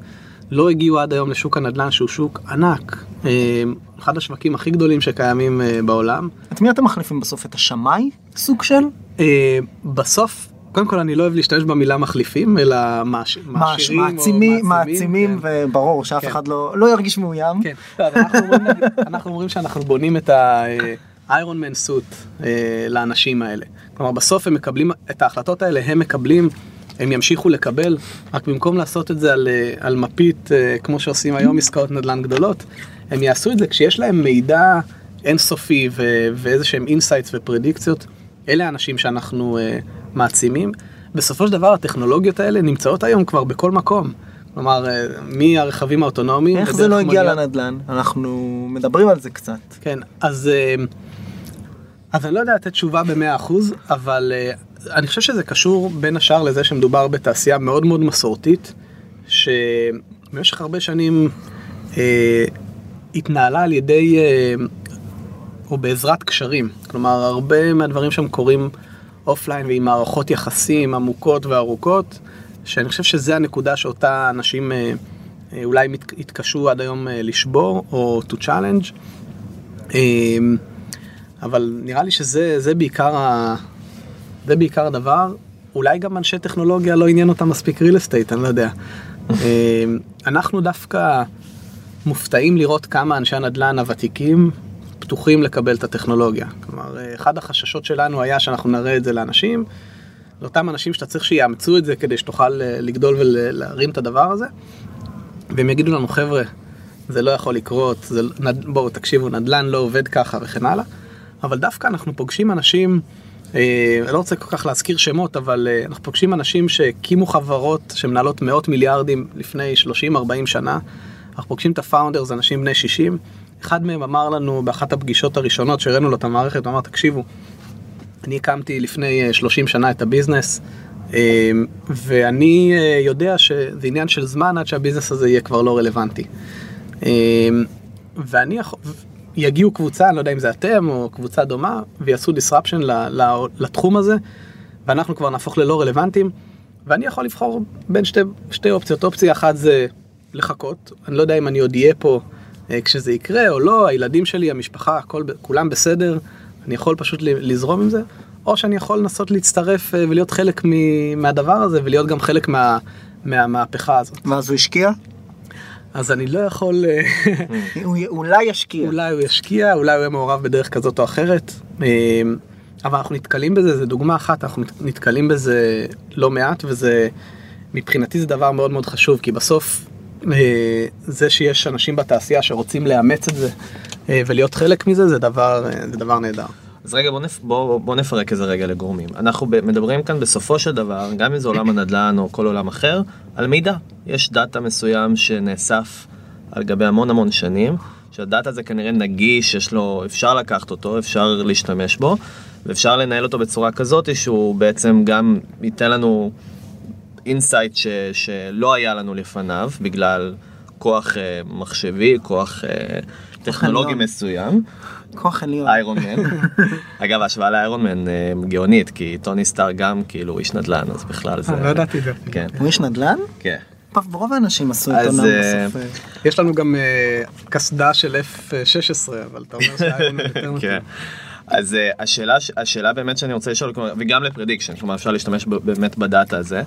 לא הגיעו עד היום לשוק הנדל"ן שהוא שוק ענק, אה, אחד השווקים הכי גדולים שקיימים אה, בעולם. את מי אתם מחליפים בסוף? את השמאי? סוג של? אה, בסוף, קודם כל אני לא אוהב להשתמש במילה מחליפים, אלא מעש... מעשירים או מעצימים, מעצימים, כן. וברור שאף כן. אחד לא לא ירגיש מאוים. כן, אנחנו אומרים, אנחנו אומרים שאנחנו בונים את האיירון מן סוט לאנשים האלה. כלומר בסוף הם מקבלים את ההחלטות האלה, הם מקבלים, הם ימשיכו לקבל, רק במקום לעשות את זה על, אה, על מפית אה, כמו שעושים היום עסקאות נדל"ן גדולות, הם יעשו את זה כשיש להם מידע אינסופי ו- ואיזה שהם insights ופרדיקציות, אלה האנשים שאנחנו uh, מעצימים. בסופו של דבר הטכנולוגיות האלה נמצאות היום כבר בכל מקום. כלומר, אה, מהרכבים האוטונומיים. איך זה לא הגיע מוניות- לנדל"ן? אנחנו מדברים על זה קצת. כן, אז, אה, אז אני לא יודע לתת תשובה ב-100%, אבל אה, אני חושב שזה קשור בין השאר לזה שמדובר בתעשייה מאוד מאוד מסורתית, שבמשך הרבה שנים אה, התנהלה על ידי, אה, או בעזרת קשרים. כלומר, הרבה מהדברים שם קורים אופליין ועם מערכות יחסים עמוקות וארוכות, שאני חושב שזה הנקודה שאותה אנשים אה, אה, אולי התקשו עד היום אה, לשבור, או to challenge. אמ, אבל נראה לי שזה זה בעיקר, ה... זה בעיקר הדבר. אולי גם אנשי טכנולוגיה לא עניין אותם מספיק real estate, אני לא יודע. אמ, אנחנו דווקא מופתעים לראות כמה אנשי הנדל"ן הוותיקים פתוחים לקבל את הטכנולוגיה. כלומר, אה, אחד החששות שלנו היה שאנחנו נראה את זה לאנשים, לאותם אנשים שאתה צריך שיאמצו את זה כדי שתוכל אה, לגדול ולהרים את הדבר הזה. והם יגידו לנו, חבר'ה, זה לא יכול לקרות, זה. בואו תקשיבו, נדל"ן לא עובד ככה וכן הלאה. אבל דווקא אנחנו פוגשים אנשים, אה, לא רוצה כל כך להזכיר שמות, אבל אה, אנחנו פוגשים אנשים שהקימו חברות שמנהלות מאות מיליארדים לפני 30-40 שנה. אנחנו פוגשים את הפאונדרס, אנשים בני 60. אחד מהם אמר לנו באחת הפגישות הראשונות שהראינו לו את המערכת, הוא אמר, תקשיבו, אני הקמתי לפני אה, 30 שנה את הביזנס, אה, ואני אה, יודע שזה עניין של זמן עד שהביזנס הזה יהיה כבר לא רלוונטי. אה, ואני יכול... יגיעו קבוצה, אני לא יודע אם זה אתם או קבוצה דומה, ויעשו disruption לתחום הזה, ואנחנו כבר נהפוך ללא רלוונטיים, ואני יכול לבחור בין שתי, שתי אופציות. אופציה אחת זה לחכות, אני לא יודע אם אני עוד אהיה פה אה, כשזה יקרה או לא, הילדים שלי, המשפחה, הכל, כולם בסדר, אני יכול פשוט לזרום עם זה, או שאני יכול לנסות להצטרף אה, ולהיות חלק מהדבר הזה, ולהיות גם חלק מה, מהמהפכה הזאת. ואז הוא השקיע? אז אני לא יכול... אה, הוא אולי ישקיע. אולי הוא ישקיע, אולי הוא יהיה מעורב בדרך כזאת או אחרת. אה, אבל אנחנו נתקלים בזה, זו דוגמה אחת, אנחנו נת- נתקלים בזה לא מעט, וזה, מבחינתי זה דבר מאוד מאוד חשוב, כי בסוף אה, זה שיש אנשים בתעשייה שרוצים לאמץ את זה אה, ולהיות חלק מזה, זה דבר, אה, זה דבר נהדר. אז רגע בוא, נפ... בוא, בוא נפרק את זה רגע לגורמים. אנחנו. מדברים כאן בסופו של דבר, גם אם זה עולם הנדל"ן או כל עולם אחר, על מידע. יש דאטה מסוים שנאסף על גבי המון המון שנים, שהדאטה הזה כנראה נגיש, יש לו, אפשר לקחת אותו, אפשר להשתמש בו, ואפשר לנהל אותו בצורה כזאת שהוא בעצם גם ייתן לנו insight ש, שלא היה לנו לפניו, בגלל כוח אה, מחשבי, כוח אה, טכנולוגי. מסוים. כוח עליון. איירון מן. אגב, ההשוואה לאיירון מן אה, גאונית, כי טוני סטאר גם כאילו איש נדל"ן, אז בכלל זה... לא ידעתי את זה. כן, הוא איש נדל"ן? כן. רוב האנשים עשו אז, עיתונם אה, בסוף. יש לנו גם קסדה של F-16, אבל אתה אומר שהאיירון מן יותר כן. מתאים. אז אה, השאלה, השאלה באמת שאני רוצה לשאול, וגם לפרדיקשן, כלומר אפשר להשתמש ב- באמת בדאטה הזה.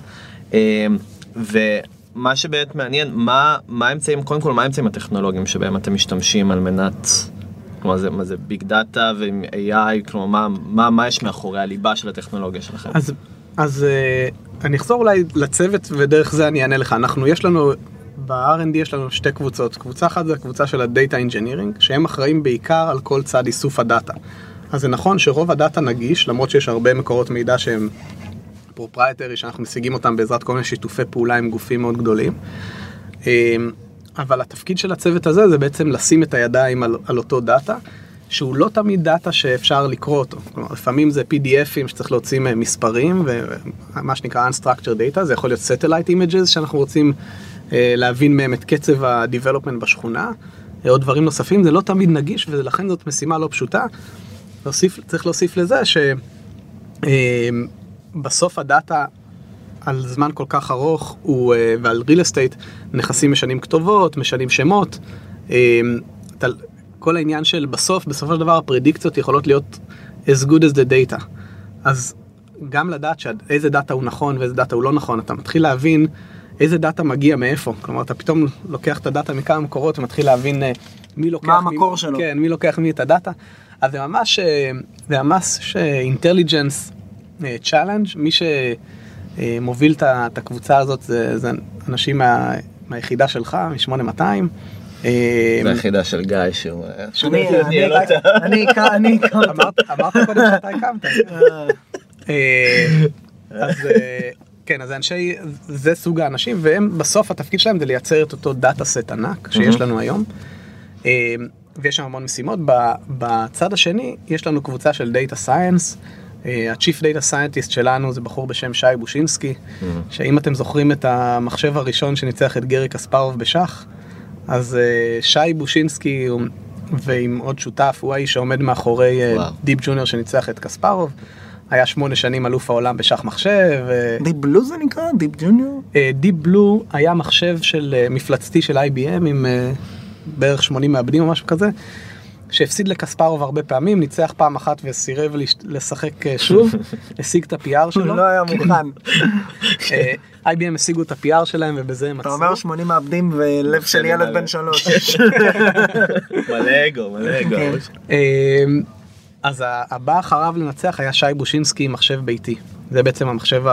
אה, ומה שבאמת מעניין, מה, האמצעים, קודם כל מה האמצעים הטכנולוגיים שבהם אתם משתמשים על מנת, כלומר זה, מה זה ביג דאטה ועם AI, כלומר מה, מה, מה יש מאחורי הליבה של הטכנולוגיה שלכם? אז, אז אה, אני אחזור אולי לצוות ודרך זה אני אענה לך. אנחנו, יש לנו, ב-R&D יש לנו שתי קבוצות. קבוצה אחת זה הקבוצה של ה-Data Engineering, שהם אחראים בעיקר על כל צד איסוף הדאטה. אז זה נכון שרוב הדאטה נגיש, למרות שיש הרבה מקורות מידע שהם proprietary, שאנחנו משיגים אותם בעזרת כל מיני שיתופי פעולה עם גופים מאוד גדולים. אה, אבל התפקיד של הצוות הזה זה בעצם לשים את הידיים על, על אותו דאטה, שהוא לא תמיד דאטה שאפשר לקרוא אותו. כלומר, לפעמים זה PDF ים שצריך להוציא מהם מספרים, ומה שנקרא Unstructured Data, זה יכול להיות Satellite Images שאנחנו רוצים אה, להבין מהם את קצב ה-Development בשכונה, אה, או דברים נוספים, זה לא תמיד נגיש, ולכן זאת משימה לא פשוטה. להוסיף, צריך להוסיף לזה שבסוף הדאטה על זמן כל כך ארוך הוא, אה, ועל real estate נכסים משנים כתובות, משנים שמות. אה, אתה, כל העניין של בסוף, בסופו של דבר הפרדיקציות יכולות להיות as good as the data. אז גם לדעת שעד- איזה דאטה הוא נכון ואיזה דאטה הוא לא נכון, אתה מתחיל להבין איזה דאטה מגיע מאיפה. כלומר, אתה פתאום לוקח את הדאטה מכמה מקורות ומתחיל להבין אה, מי לוקח... מה המקור שלו. כן, מי לוקח מי את הדאטה. אז זה ממש, אה, זה ממש intelligence challenge, מי שמוביל את הקבוצה הזאת זה, זה אנשים מה, מהיחידה שלך, מ-8200. אה, והיחידה של גיא שהוא... אה, אני- הכרתי. אמרת, קודם שאתה הקמת. אה, אז אה, כן, אז אנשי, זה סוג האנשים, והם בסוף התפקיד שלהם זה לייצר את אותו data set ענק שיש לנו היום. אה, ויש שם המון משימות. בצד השני, יש לנו קבוצה של data science. ה-Chief Data Scientist שלנו זה בחור בשם שי בושינסקי, שאם אתם זוכרים את המחשב הראשון שניצח את גרי קספרוב בשח, אז אה, שי בושינסקי ועם עוד שותף, הוא האיש שעומד מאחורי אה, וואו. Deep Junior שניצח את קספרוב. היה שמונה שנים אלוף העולם בשח מחשב. אה, Deep Blue זה נקרא? Deep Junior? דיפ בלו היה מחשב של אה, מפלצתי של IBM עם אה, בערך 80 מעבדים או משהו כזה, שהפסיד לקספרוב הרבה פעמים, ניצח פעם אחת וסירב לש- לשחק אה, שוב, השיג את ה-PR שלו. לא היה מוכן. אה, IBM השיגו את ה-PR שלהם ובזה הם אתה עצרו. אומר 80 מעבדים ולב של ילד בן שלוש. מלא אגו, מלא אגו. כן. אה, אז הבא אחריו לנצח היה שי בושינסקי עם מחשב ביתי. זה בעצם המחשב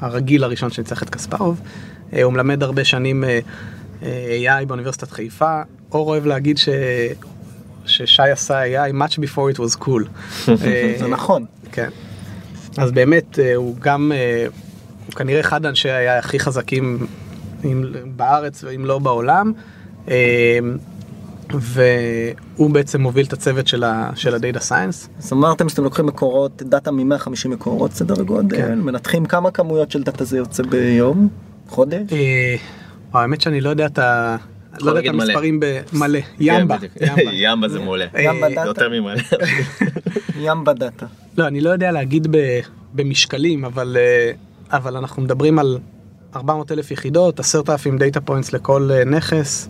הרגיל הראשון שניצח את קספרוב. הוא מלמד הרבה שנים AI באוניברסיטת חיפה. אור אוהב להגיד ש... ששי עשה AI much before it was cool. אה, זה נכון. כן. אז באמת אה, הוא גם, אה, הוא כנראה אחד האנשי ה-AI הכי חזקים אם- בארץ ואם לא בעולם. והוא בעצם מוביל את הצוות של ה- של ה-Data Science. אז אמרתם שאתם לוקחים מקורות, דאטה מ-150 מקורות סדר גודל, כן. מנתחים כמה כמויות של דאטה זה יוצא ביום? חודש? האמת שאני לא יודע את ה... לא יודע את. המספרים במלא. ימבה. כן. ימבה. ימבה זה מעולה. ימבה דאטה? יותר ממלא. ים בדאטה. לא, אני לא יודע להגיד ב- במשקלים, אבל, אה, אבל אנחנו מדברים על 400 אלף יחידות, 10,000 data points לכל אה, נכס.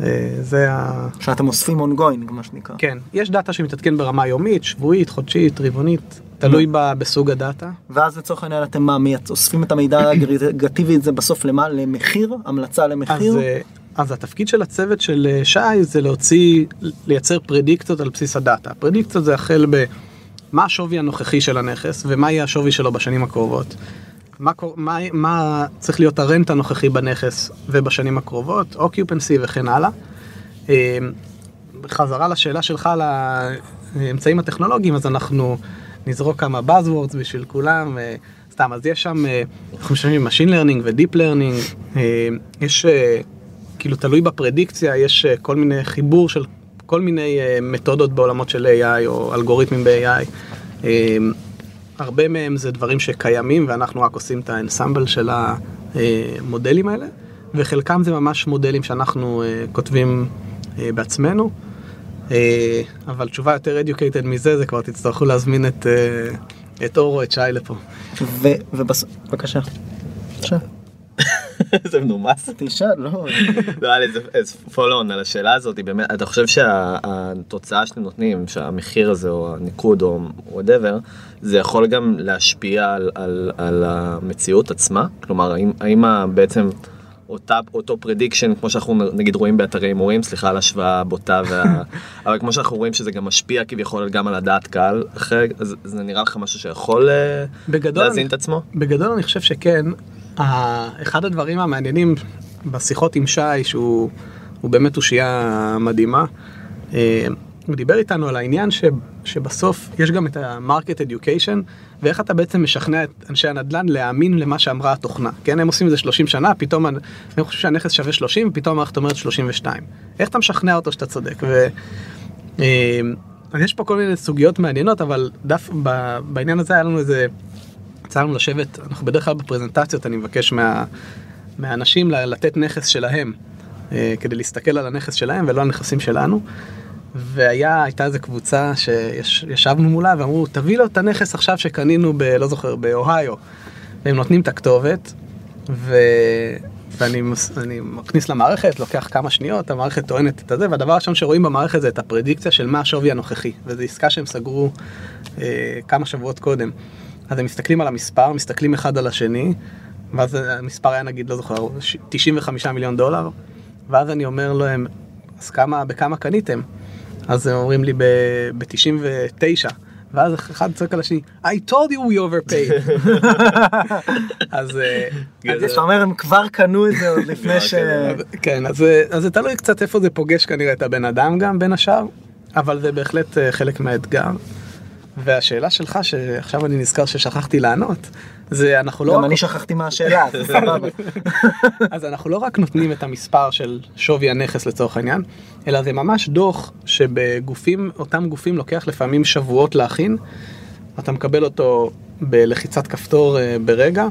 אה, זה ה... שאתם אוספים ongoing מה שנקרא. כן, יש דאטה שמתעדכן ברמה יומית, שבועית, חודשית, רבעונית, תלוי ב- בסוג הדאטה. ואז לצורך העניין אתם מה, מייצ- אוספים את המידע האגרגטיבי הזה בסוף למה? למחיר? המלצה אז, למחיר? אה, אז התפקיד של הצוות של אה, שי זה להוציא, לייצר פרדיקציות על בסיס הדאטה. פרדיקציות זה החל במה השווי הנוכחי של הנכס ומה יהיה השווי שלו בשנים הקרובות. מה, מה, מה צריך להיות הרנט הנוכחי בנכס ובשנים הקרובות, אוקיופנסי וכן הלאה. אה, בחזרה לשאלה שלך על האמצעים הטכנולוגיים, אז אנחנו נזרוק כמה Buzzwords בשביל כולם. אה, סתם, אז יש שם, אה, אנחנו משלמים Machine Learning ו-Deep Learning, אה, יש, אה, כאילו תלוי בפרדיקציה, יש אה, כל מיני חיבור של כל מיני אה, מתודות בעולמות של AI או אלגוריתמים ב-AI. אה, הרבה מהם זה דברים שקיימים ואנחנו רק עושים את האנסמבל של המודלים האלה, וחלקם זה ממש מודלים שאנחנו כותבים בעצמנו. אה, אבל תשובה יותר educated מזה, זה כבר תצטרכו להזמין את, אה, את אור או את שי לפה. ובסוף, בבקשה. זה מנומס. תשאל, לא. לא, היה לי איזה- follow-on על השאלה הזאת, באמת, אתה חושב שהתוצאה שאתם נותנים, שהמחיר הזה או הניקוד או whatever, זה יכול גם להשפיע על, על, על המציאות עצמה? כלומר, האם, האם בעצם אותה, אותו prediction, כמו שאנחנו נגיד רואים באתרי הימורים, סליחה על השוואה הבוטה, וה... אבל כמו שאנחנו רואים שזה גם משפיע כביכול גם על הדעת קהל, אחרי, אז זה נראה לך משהו שיכול אה, בגדול, להזין את עצמו? בגדול אני חושב שכן. אחד הדברים המעניינים בשיחות עם שי, שהוא הוא באמת אושייה מדהימה, אה, הוא דיבר איתנו על העניין ש, שבסוף יש גם את ה-market education, ואיך אתה בעצם משכנע את אנשי הנדל"ן להאמין למה שאמרה התוכנה. כן, הם עושים את זה 30 שנה, פתאום אני אני חושב שהנכס שווה 30, ופתאום המערכת אומרת 32. איך אתה משכנע אותו שאתה צודק? ו... אה, יש פה כל מיני סוגיות מעניינות, אבל דף, ב, בעניין הזה היה לנו איזה, יצא לנו לשבת, אנחנו בדרך כלל בפרזנטציות, אני מבקש מה, מהאנשים לתת נכס שלהם, אה, כדי להסתכל על הנכס שלהם ולא על נכסים שלנו. והיה, הייתה איזה קבוצה שישבנו מולה ואמרו, תביא לו את הנכס עכשיו שקנינו ב... לא זוכר, באוהיו. והם נותנים את הכתובת, ו... ואני מס- מכניס למערכת, לוקח כמה שניות, המערכת טוענת את הזה, והדבר הראשון שרואים במערכת זה את הפרדיקציה של מה השווי הנוכחי, וזו עסקה שהם סגרו אה, כמה שבועות קודם. אז הם מסתכלים על המספר, מסתכלים אחד על השני, ואז המספר היה נגיד, לא זוכר, ש- 95 מיליון דולר, ואז אני אומר להם, אז כמה, בכמה קניתם? אז הם אומרים לי ב-99. ואז אחד צועק על השני, I told you we overpaid. אז אה, אז אתה אומר הם כבר קנו את זה עוד לפני ש... כן, אז, אז זה תלוי קצת איפה זה פוגש כנראה את הבן אדם גם בין השאר, אבל זה בהחלט אה, חלק מהאתגר. והשאלה שלך, שעכשיו אני נזכר ששכחתי לענות, זה אנחנו לא גם רק, אני שכחתי מה השאלה, אז סבבה. אז אנחנו לא רק נותנים את המספר של שווי הנכס לצורך העניין, אלא זה ממש דוח שבגופים, אותם גופים לוקח לפעמים שבועות להכין, אתה מקבל אותו בלחיצת כפתור אה, ברגע.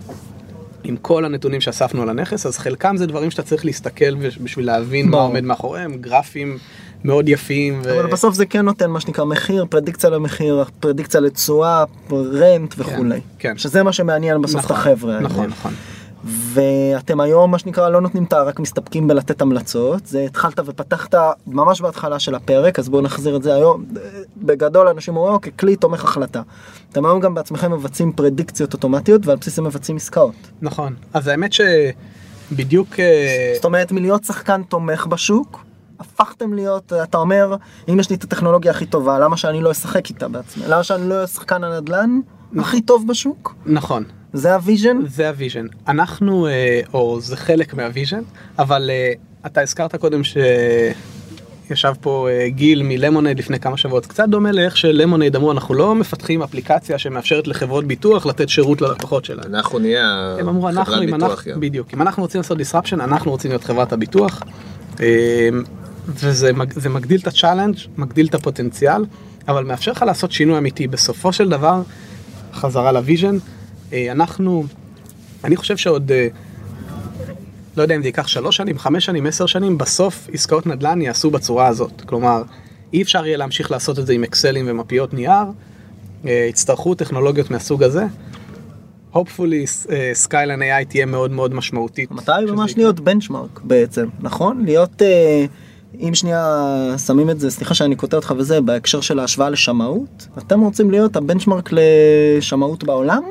עם כל הנתונים שאספנו על הנכס, אז חלקם זה דברים שאתה צריך להסתכל בשביל להבין מה. עומד מאחוריהם, גרפים מאוד יפים. ו... אבל בסוף זה כן נותן מה שנקרא מחיר, פרדיקציה למחיר, פרדיקציה לתשואה, רנט וכולי. כן. שזה מה שמעניין בסוף את נכון, החבר'ה האלה. נכון, נכון. ואתם היום מה שנקרא לא נותנים את. רק מסתפקים בלתת המלצות, זה התחלת ופתחת ממש בהתחלה של הפרק, אז בואו נחזיר את זה היום. בגדול אנשים אומרים אוקיי, כלי תומך החלטה. אתם היום גם בעצמכם מבצעים פרדיקציות אוטומטיות ועל בסיס זה מבצעים עסקאות. נכון. אז האמת שבדיוק... אה, זאת אומרת מלהיות שחקן תומך בשוק, הפכתם להיות, אתה אומר, אם יש לי את הטכנולוגיה הכי טובה, למה שאני לא אשחק איתה בעצמי? למה שאני לא אהיה שחקן הנדל"ן הכי טוב בשוק? נכון. זה ה vision? זה ה vision. אנחנו, אה, או זה חלק מה vision, אבל אה, אתה הזכרת קודם שישב פה אה, גיל מ Lemonade לפני כמה שבועות, קצת דומה לאיך ש Lemonade אמרו, אנחנו לא מפתחים אפליקציה שמאפשרת לחברות ביטוח לתת שירות ללקוחות שלהם. אנחנו נהיה הם אמרו, אנחנו, חברת אם ביטוח אנחנו. בדיוק, אם אנחנו רוצים לעשות disruption, אנחנו רוצים להיות חברת הביטוח. וזה זה מגדיל את ה challenge, מגדיל את הפוטנציאל, אבל מאפשר לך לעשות שינוי אמיתי. בסופו של דבר, חזרה ל vision, אה, אנחנו, אני חושב שעוד, אה, לא יודע אם זה ייקח שלוש שנים, חמש שנים, עשר שנים, בסוף עסקאות נדל"ן יעשו בצורה הזאת. כלומר, אי אפשר יהיה להמשיך לעשות את זה עם אקסלים ומפיות נייר, אה, יצטרכו טכנולוגיות מהסוג הזה. hopefully Skyline AI תהיה מאוד מאוד משמעותית. שזה ממש. להיות בנצ'מרק בעצם, נכון? להיות, אה, אם שנייה שמים את זה, סליחה שאני קוטע אותך וזה, בהקשר של ההשוואה לשמאות, אתם רוצים להיות הבנצ'מרק לשמאות בעולם?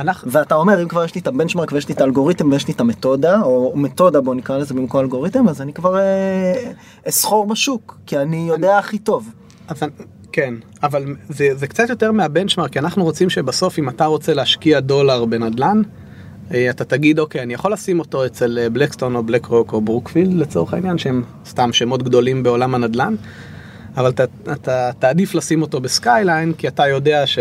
אנחנו, ואתה אומר אם כבר יש לי את הבנצ'מרק ויש לי את האלגוריתם ויש לי את המתודה או מתודה בוא נקרא לזה במקום אלגוריתם אז אני כבר אה, אסחור בשוק כי אני יודע הכי טוב. אז, אני- כן, אבל זה, זה קצת יותר מהבנצ'מארק, כי אנחנו רוצים שבסוף אם אתה רוצה להשקיע דולר בנדל"ן, אתה תגיד אוקיי, אני יכול לשים אותו אצל אה, Blackstone או BlackRock או Brookfield לצורך העניין, שהם סתם שמות גדולים בעולם הנדל"ן, אבל אתה, אתה תעדיף לשים אותו ב Skyline, כי אתה יודע ש...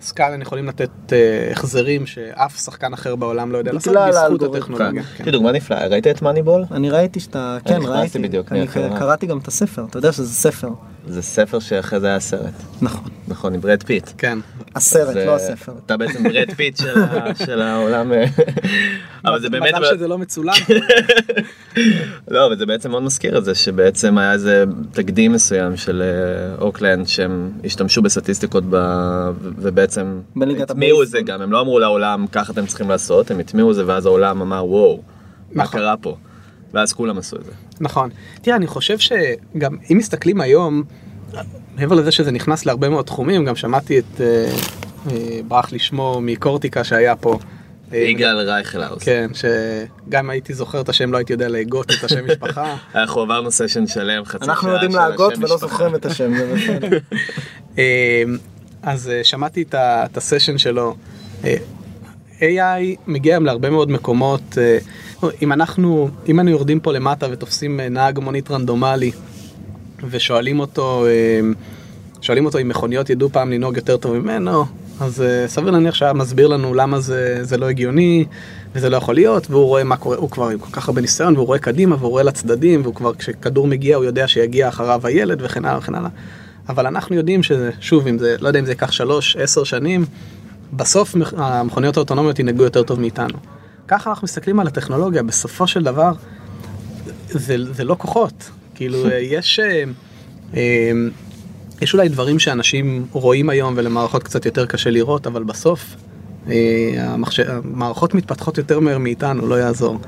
Skyline יכולים לתת אה, החזרים שאף שחקן אחר בעולם לא יודע לעשות בזכות. הטכנולוגיה. כן. יש לי דוגמה נפלאה, ראית את Moneyball? אני ראיתי שאתה, כן ראיתי, אני. קראתי גם את הספר, אתה יודע שזה ספר, זה ספר שאחרי זה היה סרט. נכון, נכון, עם ברד פיט. כן. הסרט, לא הספר. אתה בעצם ברד פיט של העולם. אה, אבל זה באמת... מזל שזה לא מצולם. לא, אבל זה בעצם מאוד מזכיר את זה, שבעצם היה איזה תקדים מסוים של אה, אוקלנד, שהם השתמשו בסטטיסטיקות ובעצם בליגת הטמיעו את זה. גם, הם לא אמרו לעולם ככה אתם צריכים לעשות, הם הטמיעו את זה ואז העולם אמר וואו, מה נכון. קרה פה? ואז כולם עשו את זה. נכון. תראה, אני חושב שגם אם מסתכלים היום, מעבר לזה שזה נכנס להרבה מאוד תחומים, גם שמעתי את, אה, אה, ברח לי שמו מקורטיקה שהיה פה. אה, יגאל רייכלהאוס. כן, שגם הייתי זוכר את השם, לא הייתי יודע להגות את השם משפחה. אנחנו עברנו סשן שלם, חצי שעה אנחנו יודעים להגות ולא. זוכרים את השם, זה בסדר. אה, אז אה, שמעתי את הסשן שלו. AI מגיע היום להרבה מאוד מקומות, אם אנחנו, אם אנו יורדים פה למטה ותופסים אה, נהג מונית רנדומלי ושואלים אותו, אה, שואלים אותו אם מכוניות ידעו פעם לנהוג יותר טוב ממנו, אז אה, סביר להניח שהיה מסביר לנו למה זה, זה לא הגיוני וזה לא יכול להיות, והוא רואה מה קורה, הוא כבר עם כל כך הרבה ניסיון, והוא רואה קדימה והוא רואה לצדדים, והוא כבר כשכדור מגיע הוא יודע שיגיע אחריו הילד וכן הלאה וכן הלאה. אבל אנחנו יודעים שזה, שוב, אם זה, לא יודע אם זה ייקח שלוש, עשר שנים, בסוף מכ- המכוניות האוטונומיות ינהגו יותר טוב מאיתנו. ככה אנחנו מסתכלים על הטכנולוגיה, בסופו של דבר, זה, זה לא כוחות. כאילו, יש, אה, אה, יש אולי דברים שאנשים רואים היום ולמערכות קצת יותר קשה לראות, אבל בסוף אה, המחש... המערכות מתפתחות יותר מהר מאיתנו, לא יעזור.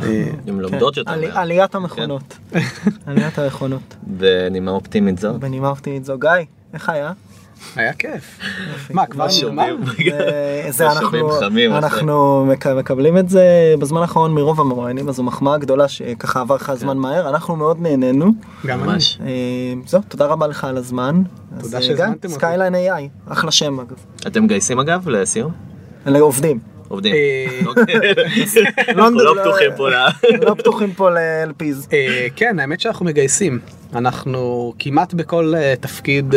הן לומדות יותר מהר. עליית המכונות. עליית המכונות. בנימה אופטימית זו. בנימה אופטימית זו. גיא, איך היה? היה כיף. מה, כבר נגמר? אנחנו אנחנו מקבלים את זה בזמן האחרון מרוב המרואיינים אז זו מחמאה גדולה שככה עבר לך הזמן מהר אנחנו מאוד נהנינו גם. ממש. אה, זהו תודה רבה לך על הזמן. תודה אה, שהזמנתם אותי. Skyline AI אחלה שם אגב. אתם מגייסים אגב לסיום? אלה עובדים. עובדים. אה, אוקיי. לא אנחנו לא פתוחים פה ל... לא פתוחים פה ל-LPs. אה, כן, האמת שאנחנו מגייסים. אנחנו כמעט בכל תפקיד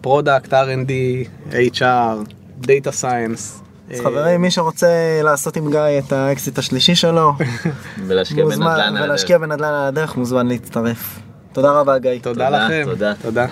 product, R&D, HR, Data Science. אז אה, חברים מי שרוצה לעשות עם גיא את האקזיט השלישי שלו ולהשקיע מוזמן בנדל"ן על ולהשקיע בנדל"ן על הדרך מוזמן להצטרף. תודה רבה גיא. תודה לכם. תודה.